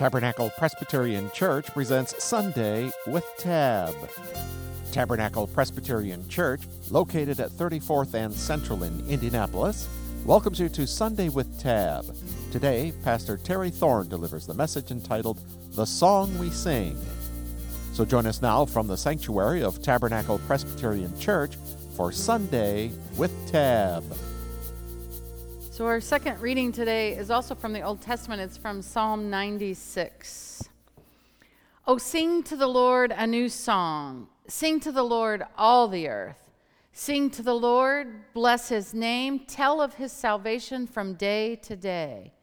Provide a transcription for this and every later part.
Tabernacle Presbyterian Church presents Sunday with Tab. Tabernacle Presbyterian Church, located at 34th and Central in Indianapolis, welcomes you to Sunday with Tab. Today, Pastor Terri Thorn delivers the message entitled The Song We Sing. So join us now from the sanctuary of Tabernacle Presbyterian Church for Sunday with Tab. So, our second reading today is also from the Old Testament. It's from Psalm 96. Oh, sing to the Lord a new song. Sing to the Lord all the earth. Sing to the Lord, bless his name, tell of his salvation from day to day.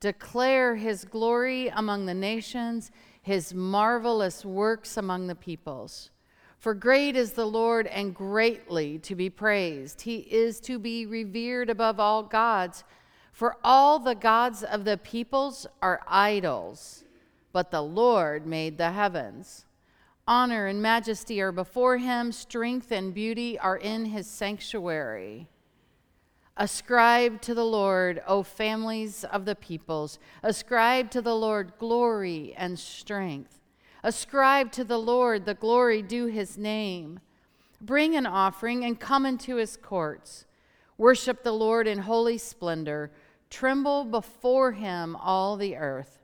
Declare his glory among the nations, his marvelous works among the peoples. For great is the Lord and greatly to be praised. He is to be revered above all gods. For all the gods of the peoples are idols, but the Lord made the heavens. Honor and majesty are before him, strength and beauty are in his sanctuary. Ascribe to the Lord, O families of the peoples. Ascribe to the Lord glory and strength. Ascribe to the Lord the glory due his name. Bring an offering and come into his courts. Worship the Lord in holy splendor. Tremble before him, all the earth.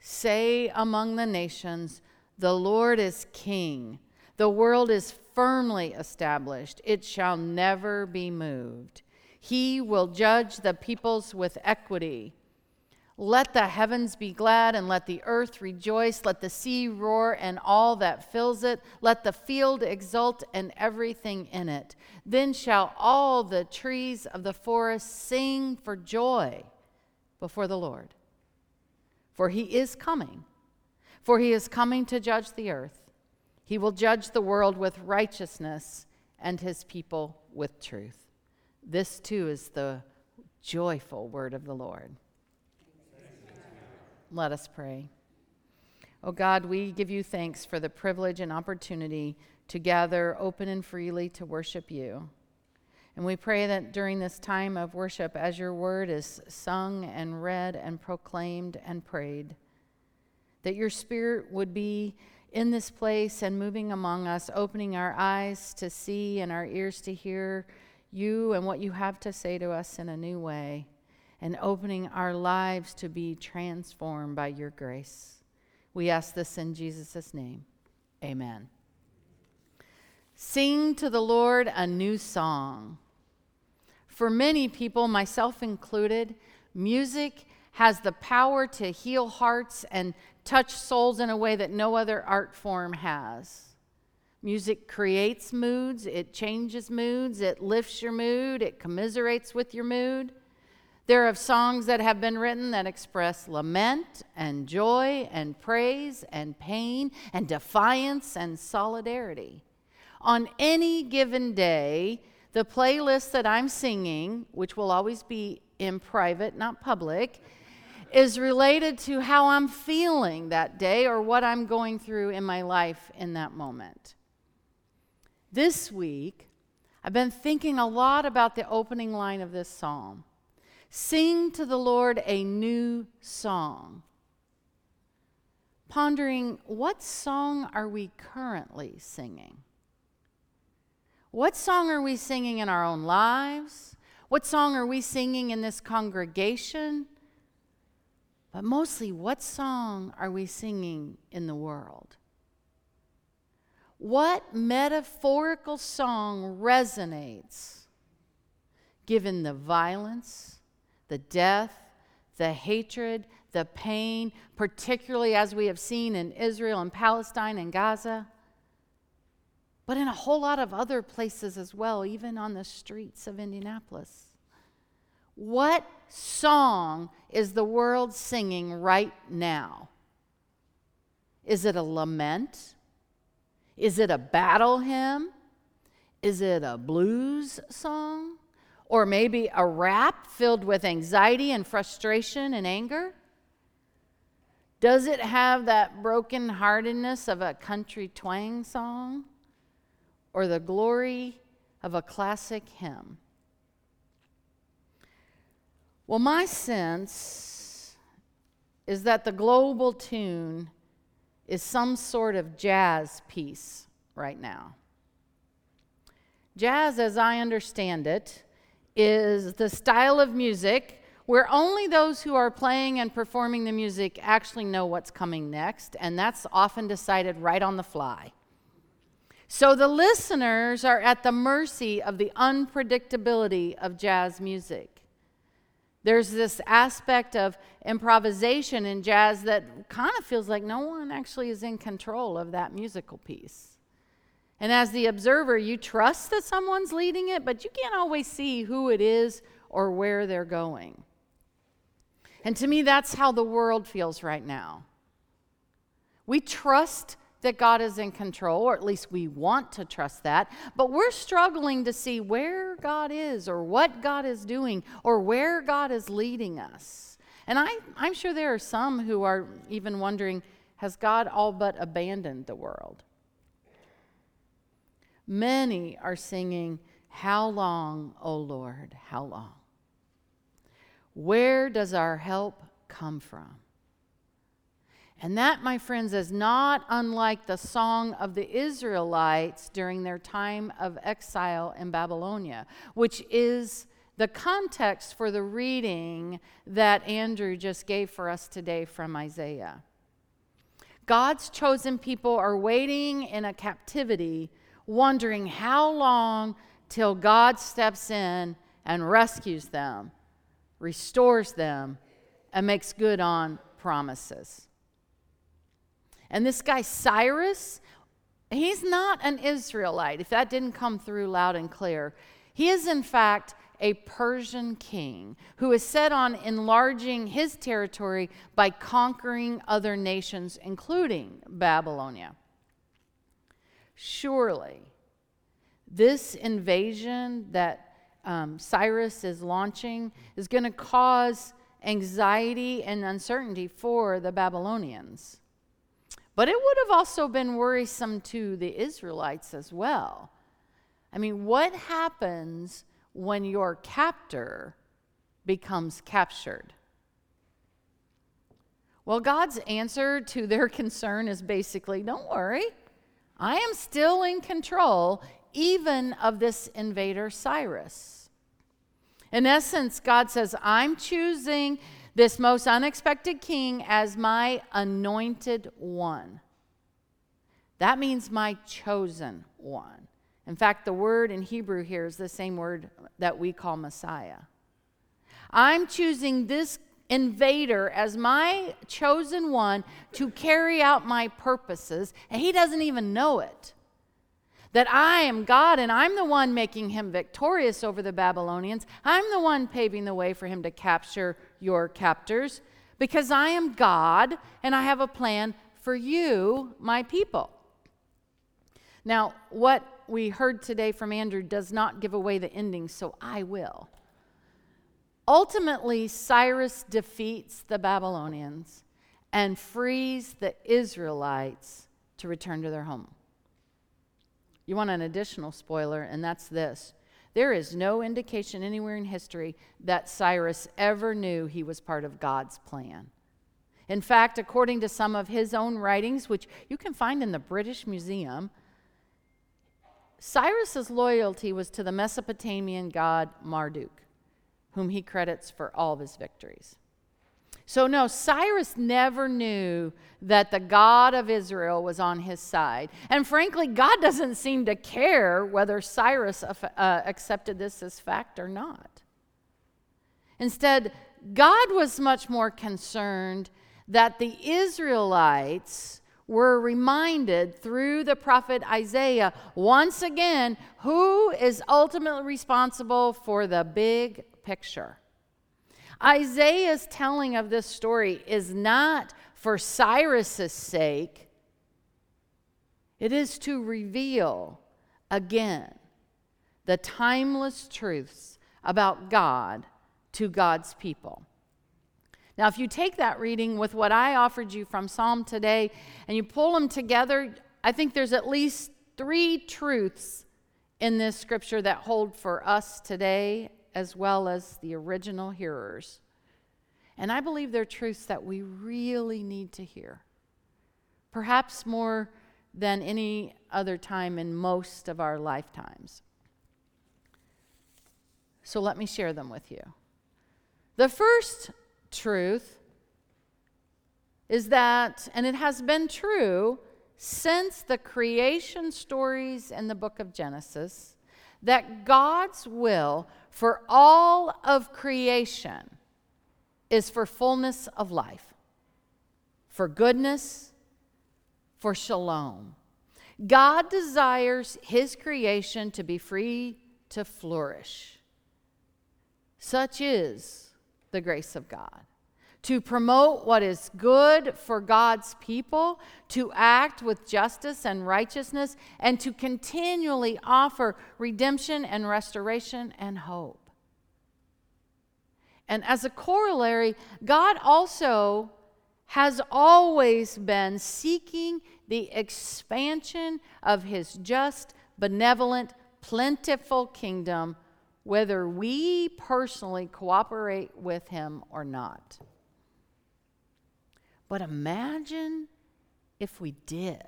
Say among the nations, The Lord is king. The world is firmly established, it shall never be moved. He will judge the peoples with equity. Let the heavens be glad and let the earth rejoice. Let the sea roar and all that fills it. Let the field exult and everything in it. Then shall all the trees of the forest sing for joy before the Lord. For he is coming. For he is coming to judge the earth. He will judge the world with righteousness and his people with truth. This too is the joyful word of the Lord. Let us pray. Oh God, we give you thanks for the privilege and opportunity to gather open and freely to worship you. And we pray that during this time of worship, as your word is sung and read and proclaimed and prayed, that your spirit would be in this place and moving among us, opening our eyes to see and our ears to hear you and what you have to say to us in a new way and opening our lives to be transformed by your grace. We ask this in Jesus' name. Amen. Sing to the Lord a new song. For many people, myself included, music has the power to heal hearts and touch souls in a way that no other art form has. Music creates moods, it changes moods, it lifts your mood, it commiserates with your mood. There are songs that have been written that express lament and joy and praise and pain and defiance and solidarity. On any given day, the playlist that I'm singing, which will always be in private, not public, is related to how I'm feeling that day or what I'm going through in my life in that moment. This week, I've been thinking a lot about the opening line of this psalm. Sing to the Lord a new song. Pondering what song are we currently singing? What song are we singing in our own lives? What song are we singing in this congregation? But mostly, what song are we singing in the world? What metaphorical song resonates given the violence, the death, the hatred, the pain, particularly as we have seen in Israel and Palestine and Gaza, but in a whole lot of other places as well, even on the streets of Indianapolis. What song is the world singing right now? Is it a lament? Is it a battle hymn? Is it a blues song? Or maybe a rap filled with anxiety and frustration and anger? Does it have that brokenheartedness of a country twang song? Or the glory of a classic hymn? Well, my sense is that the global tune is some sort of jazz piece right now. Jazz, as I understand it, is the style of music where only those who are playing and performing the music actually know what's coming next, and that's often decided right on the fly. So the listeners are at the mercy of the unpredictability of jazz music. There's this aspect of improvisation in jazz that kind of feels like no one actually is in control of that musical piece. And as the observer, you trust that someone's leading it, but you can't always see who it is or where they're going. And to me, that's how the world feels right now. We trust that God is in control, or at least we want to trust that, but we're struggling to see where God is, or what God is doing, or where God is leading us. And I, I'm sure there are some who are even wondering has God all but abandoned the world? Many are singing, How long, O Lord, how long? Where does our help come from? And that, my friends, is not unlike the song of the Israelites during their time of exile in Babylonia, which is the context for the reading that Andrew just gave for us today from Isaiah. God's chosen people are waiting in a captivity, wondering how long till God steps in and rescues them restores them, and makes good on promises. And this guy, Cyrus, he's not an Israelite, if that didn't come through loud and clear. He is, in fact, a Persian king who is set on enlarging his territory by conquering other nations, including Babylonia. Surely, this invasion that um, Cyrus is launching is going to cause anxiety and uncertainty for the Babylonians. But it would have also been worrisome to the Israelites as well. I mean, what happens when your captor becomes captured? Well, God's answer to their concern is basically don't worry, I am still in control, even of this invader, Cyrus. In essence, God says, I'm choosing this most unexpected king as my anointed one. That means my chosen one. In fact, the word in Hebrew here is the same word that we call Messiah. I'm choosing this invader as my chosen one to carry out my purposes, and he doesn't even know it that I am God and I'm the one making him victorious over the Babylonians. I'm the one paving the way for him to capture your captors because I am God and I have a plan for you, my people. Now, what we heard today from Andrew does not give away the ending, so I will. Ultimately, Cyrus defeats the Babylonians and frees the Israelites to return to their home. You want an additional spoiler, and that's this. There is no indication anywhere in history that Cyrus ever knew he was part of God's plan. In fact, according to some of his own writings, which you can find in the British Museum, Cyrus's loyalty was to the Mesopotamian god Marduk, whom he credits for all of his victories. So, no, Cyrus never knew that the God of Israel was on his side. And frankly, God doesn't seem to care whether Cyrus uh, accepted this as fact or not. Instead, God was much more concerned that the Israelites were reminded through the prophet Isaiah once again who is ultimately responsible for the big picture. Isaiah's telling of this story is not for Cyrus's sake, it is to reveal again the timeless truths about God to God's people. Now, if you take that reading with what I offered you from Psalm today and you pull them together, I think there's at least three truths in this scripture that hold for us today as well as the original hearers. And I believe they're truths that we really need to hear, perhaps more than any other time in most of our lifetimes. So let me share them with you. The first truth is that, and it has been true since the creation stories in the book of Genesis, that God's will for all of creation is for fullness of life, for goodness, for shalom. God desires his creation to be free to flourish. Such is the grace of God. To promote what is good for God's people, to act with justice and righteousness, and to continually offer redemption and restoration and hope. And as a corollary, God also has always been seeking the expansion of his just, benevolent, plentiful kingdom, whether we personally cooperate with him or not. But imagine if we did.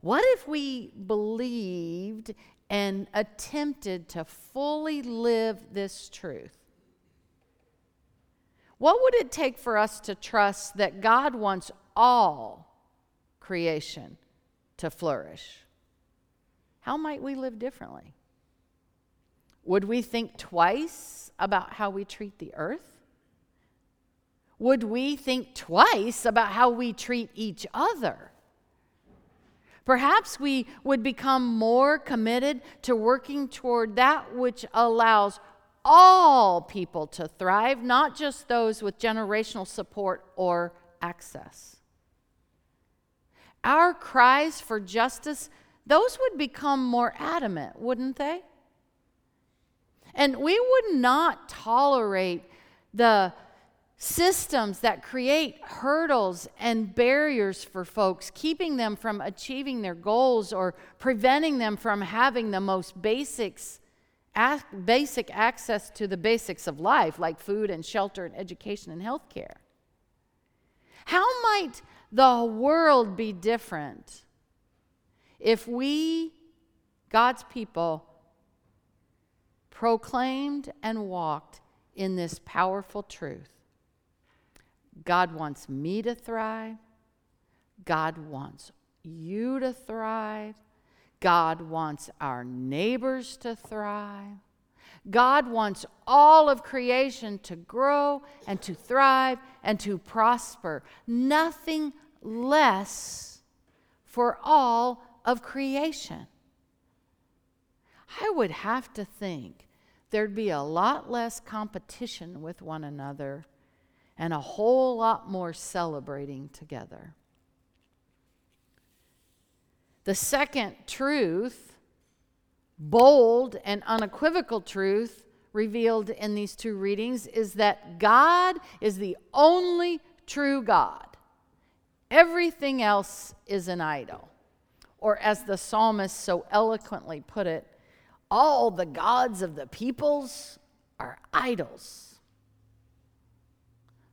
What if we believed and attempted to fully live this truth? What would it take for us to trust that God wants all creation to flourish? How might we live differently? Would we think twice about how we treat the earth? Would we think twice about how we treat each other? Perhaps we would become more committed to working toward that which allows all people to thrive, not just those with generational support or access. Our cries for justice, those would become more adamant, wouldn't they? And we would not tolerate the systems that create hurdles and barriers for folks, keeping them from achieving their goals or preventing them from having the most basics basic access to the basics of life, like food and shelter and education and health care. How might the world be different if we, God's people, proclaimed and walked in this powerful truth? God wants me to thrive. God wants you to thrive. God wants our neighbors to thrive. God wants all of creation to grow and to thrive and to prosper. Nothing less for all of creation. I would have to think there'd be a lot less competition with one another and a whole lot more celebrating together. The second truth, bold and unequivocal truth revealed in these two readings, is that God is the only true God. Everything else is an idol. Or, as the psalmist so eloquently put it, all the gods of the peoples are idols.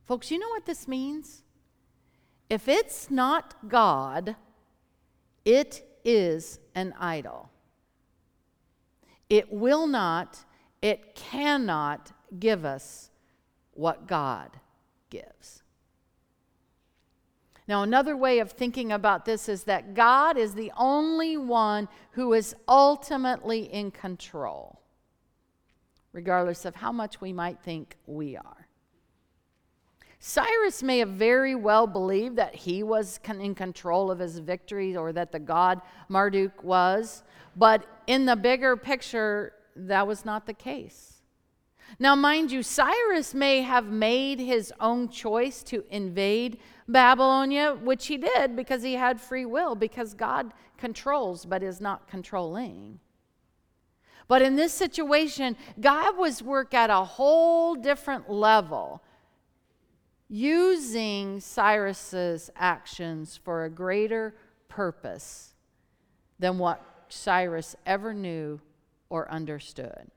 Folks, you know what this means? If it's not God, it is an idol. It will not, it cannot give us what God gives. Now, another way of thinking about this is that God is the only one who is ultimately in control, regardless of how much we might think we are. Cyrus may have very well believed that he was in control of his victory or that the god Marduk was, but in the bigger picture, that was not the case. Now, mind you, Cyrus may have made his own choice to invade Babylonia, which he did because he had free will, because God controls but is not controlling. But in this situation, God was work at a whole different level using Cyrus's actions for a greater purpose than what Cyrus ever knew or understood.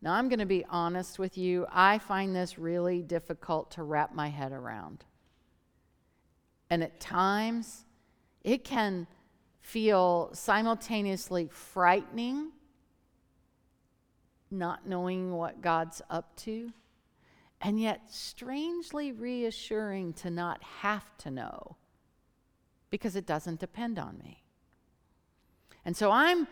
Now, I'm going to be honest with you. I find this really difficult to wrap my head around. And at times, it can feel simultaneously frightening, not knowing what God's up to, and yet strangely reassuring to not have to know because it doesn't depend on me. And so I'm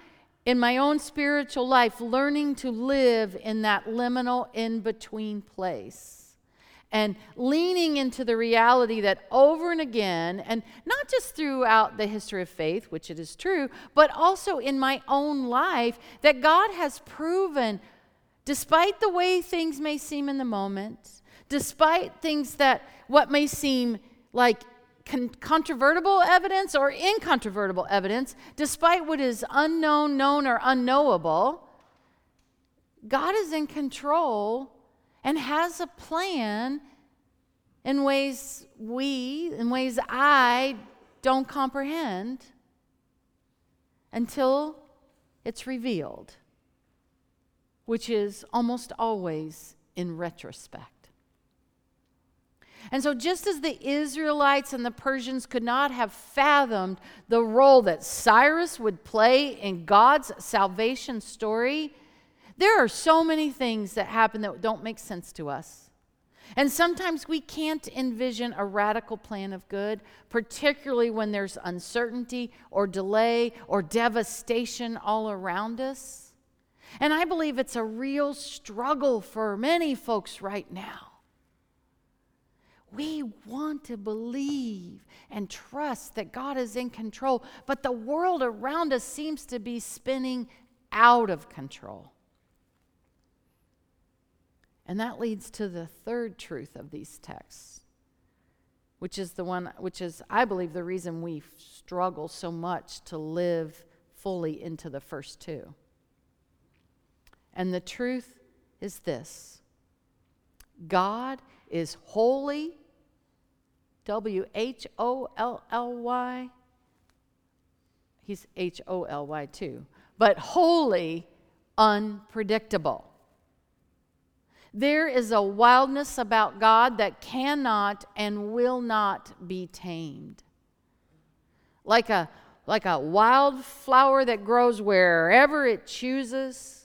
in my own spiritual life learning to live in that liminal in between place and leaning into the reality that over and again, and not just throughout the history of faith, which it is true, but also in my own life, that God has proven, despite the way things may seem in the moment, despite things that what may seem like con- controvertible evidence or incontrovertible evidence, despite what is unknown, known, or unknowable, God is in control and has a plan in ways we, in ways I don't comprehend until it's revealed, which is almost always in retrospect. And so, just as the Israelites and the Persians could not have fathomed the role that Cyrus would play in God's salvation story, there are so many things that happen that don't make sense to us. And sometimes we can't envision a radical plan of good, particularly when there's uncertainty or delay or devastation all around us. And I believe it's a real struggle for many folks right now. We want to believe and trust that God is in control, but the world around us seems to be spinning out of control. And that leads to the third truth of these texts, which is the one, which is, I believe, the reason we struggle so much to live fully into the first two. And the truth is this God is holy, W H O L L Y. He's H O L Y too, but wholly unpredictable. There is a wildness about God that cannot and will not be tamed. Like a, like a wild flower that grows wherever it chooses,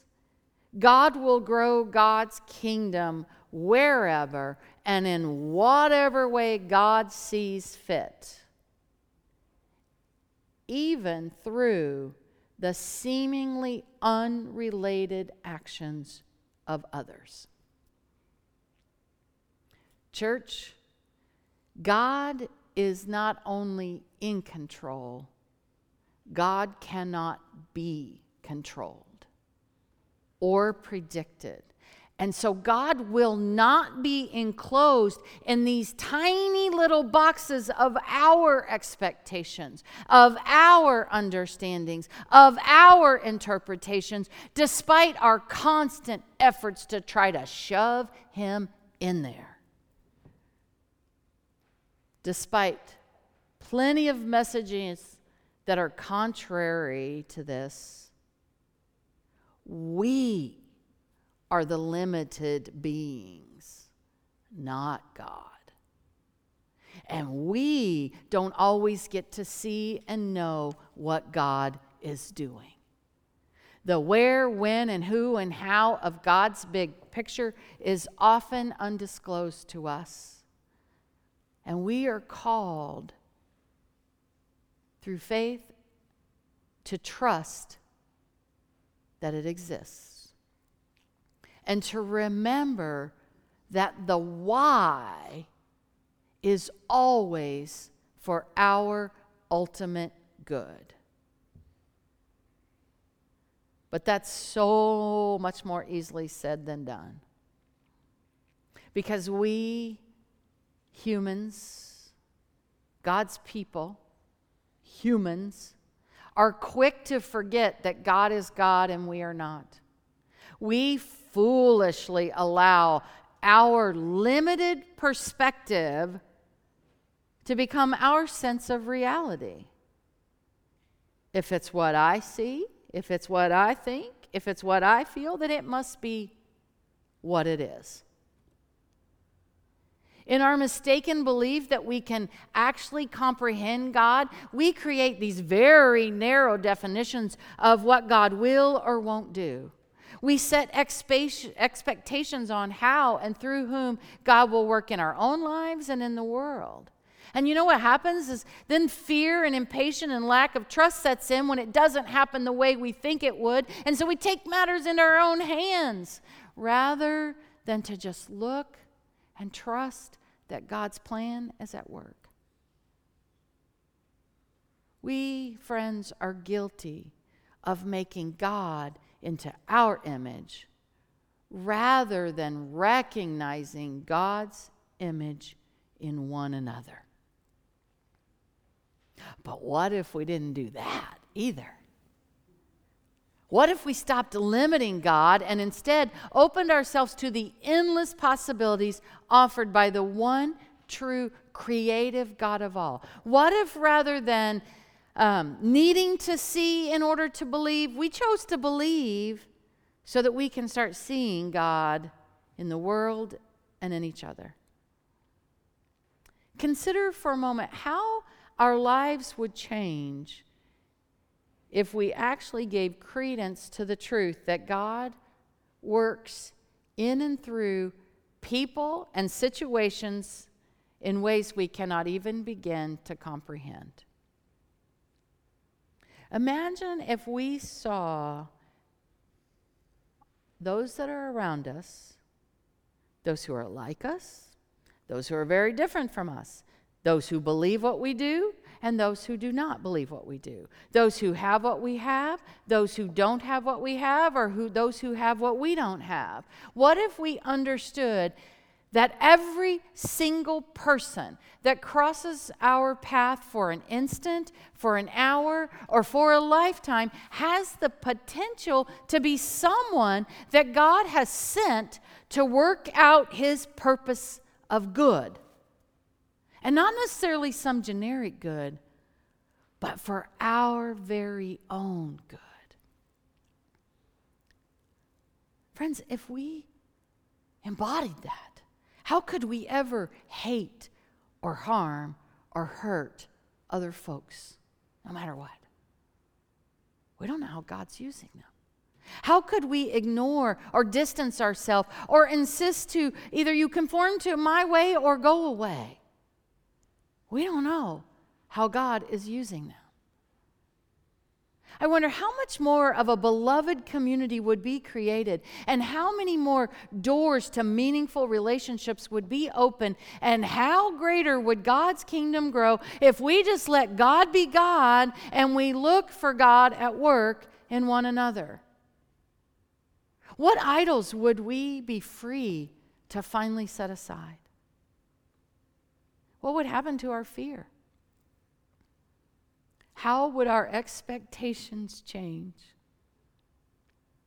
God will grow God's kingdom wherever and in whatever way God sees fit, even through the seemingly unrelated actions of others. Church, God is not only in control, God cannot be controlled or predicted. And so God will not be enclosed in these tiny little boxes of our expectations, of our understandings, of our interpretations, despite our constant efforts to try to shove Him in there despite plenty of messages that are contrary to this, we are the limited beings, not God. And we don't always get to see and know what God is doing. The where, when, and who and how of God's big picture is often undisclosed to us. And we are called through faith to trust that it exists and to remember that the why is always for our ultimate good. But that's so much more easily said than done. Because we humans, God's people, humans, are quick to forget that God is God and we are not. We foolishly allow our limited perspective to become our sense of reality. If it's what I see, if it's what I think, if it's what I feel, then it must be what it is. In our mistaken belief that we can actually comprehend God, we create these very narrow definitions of what God will or won't do. We set expectations on how and through whom God will work in our own lives and in the world. And you know what happens is then fear and impatience and lack of trust sets in when it doesn't happen the way we think it would. And so we take matters into our own hands rather than to just look and trust that God's plan is at work. We, friends, are guilty of making God into our image rather than recognizing God's image in one another. But what if we didn't do that either? What if we stopped limiting God and instead opened ourselves to the endless possibilities offered by the one true creative God of all? What if rather than um, needing to see in order to believe, we chose to believe so that we can start seeing God in the world and in each other? Consider for a moment how our lives would change if we actually gave credence to the truth that God works in and through people and situations in ways we cannot even begin to comprehend. Imagine if we saw those that are around us, those who are like us, those who are very different from us, those who believe what we do, and those who do not believe what we do. Those who have what we have, those who don't have what we have, or who, those who have what we don't have. What if we understood that every single person that crosses our path for an instant, for an hour, or for a lifetime has the potential to be someone that God has sent to work out his purpose of good? And not necessarily some generic good, but for our very own good. Friends, if we embodied that, how could we ever hate or harm or hurt other folks, no matter what? We don't know how God's using them. How could we ignore or distance ourselves or insist to either you conform to my way or go away? We don't know how God is using them. I wonder how much more of a beloved community would be created, and how many more doors to meaningful relationships would be open, and how greater would God's kingdom grow if we just let God be God and we look for God at work in one another. What idols would we be free to finally set aside? What would happen to our fear? How would our expectations change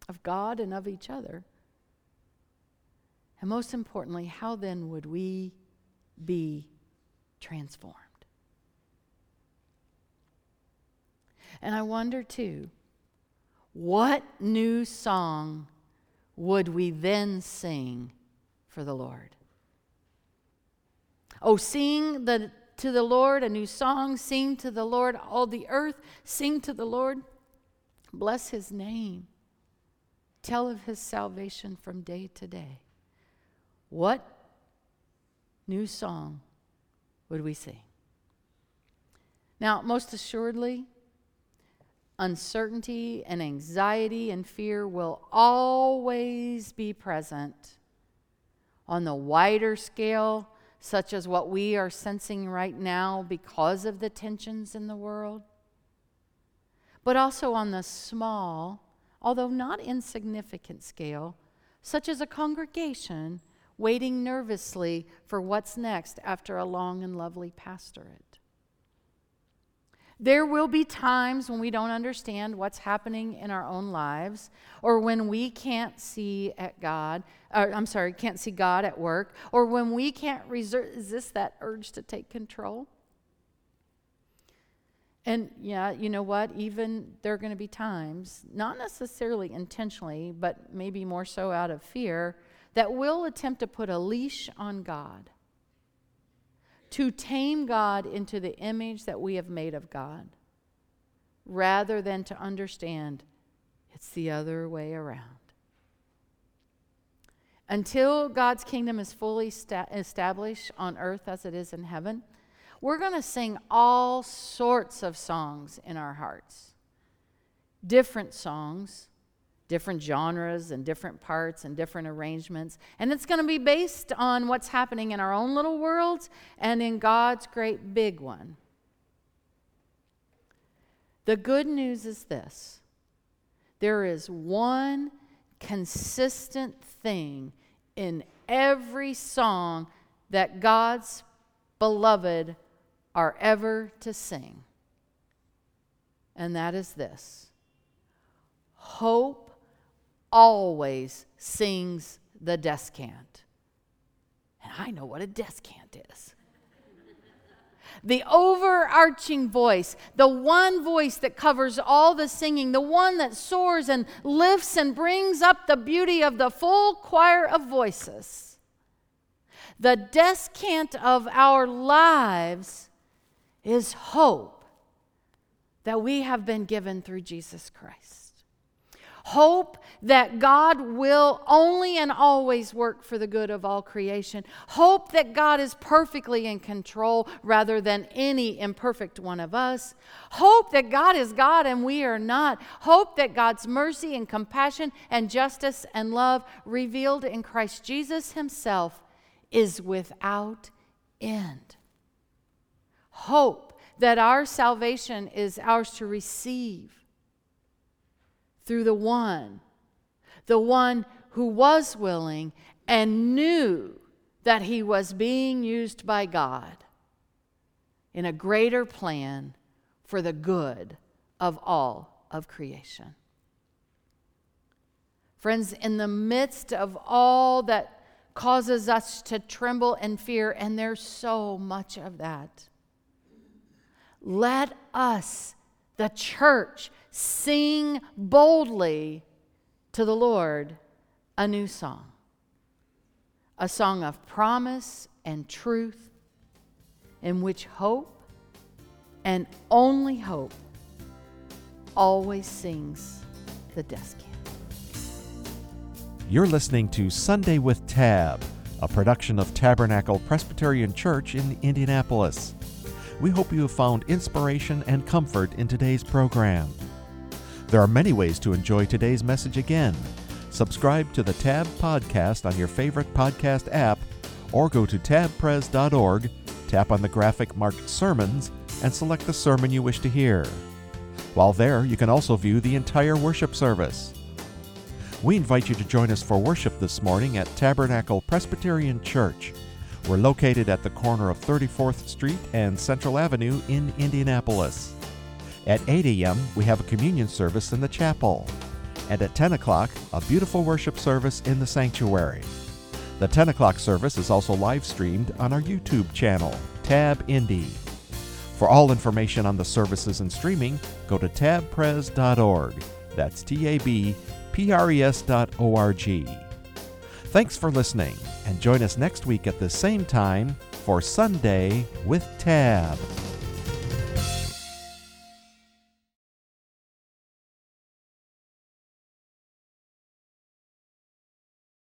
of God and of each other? And most importantly, how then would we be transformed? And I wonder too, what new song would we then sing for the Lord? Oh, sing the, to the Lord a new song. Sing to the Lord, all the earth. Sing to the Lord. Bless his name. Tell of his salvation from day to day. What new song would we sing? Now, most assuredly, uncertainty and anxiety and fear will always be present on the wider scale such as what we are sensing right now because of the tensions in the world, but also on the small, although not insignificant scale, such as a congregation waiting nervously for what's next after a long and lovely pastorate. There will be times when we don't understand what's happening in our own lives or when we can't see at God, or, I'm sorry, can't see God at work, or when we can't resist that urge to take control. And yeah, you know what? Even there are going to be times, not necessarily intentionally, but maybe more so out of fear, that will attempt to put a leash on God, to tame God into the image that we have made of God, rather than to understand it's the other way around. Until God's kingdom is fully sta- established on earth as it is in heaven, we're going to sing all sorts of songs in our hearts. Different songs, different genres and different parts and different arrangements. And it's going to be based on what's happening in our own little worlds and in God's great big one. The good news is this there is one consistent thing in every song that God's beloved are ever to sing. And that is this Hope always sings the descant. And I know what a descant is the overarching voice, the one voice that covers all the singing, the one that soars and lifts and brings up the beauty of the full choir of voices. The descant of our lives is hope that we have been given through Jesus Christ. Hope that God will only and always work for the good of all creation. Hope that God is perfectly in control rather than any imperfect one of us. Hope that God is God and we are not. Hope that God's mercy and compassion and justice and love revealed in Christ Jesus Himself is without end. Hope that our salvation is ours to receive through the one, the one who was willing and knew that he was being used by God in a greater plan for the good of all of creation. Friends, in the midst of all that causes us to tremble and fear, and there's so much of that, let us, the church, sing boldly to the Lord a new song, a song of promise and truth, in which hope and only hope always sings the descant. You're listening to Sunday with Tab, a production of Tabernacle Presbyterian Church in Indianapolis. We hope you have found inspiration and comfort in today's program. There are many ways to enjoy today's message again. Subscribe to the Tab Podcast on your favorite podcast app, or go to tabpres.org, tap on the graphic marked Sermons, and select the sermon you wish to hear. While there, you can also view the entire worship service. We invite you to join us for worship this morning at Tabernacle Presbyterian Church. We're located at the corner of 34th Street and Central Avenue in Indianapolis. At 8 a.m., we have a communion service in the chapel. And at 10 o'clock, a beautiful worship service in the sanctuary. The 10 o'clock service is also live streamed on our YouTube channel, Tab Indy. For all information on the services and streaming, go to tabpres.org. That's T A B P R E S dot O R G. Thanks for listening, and join us next week at the same time for Sunday with Tab.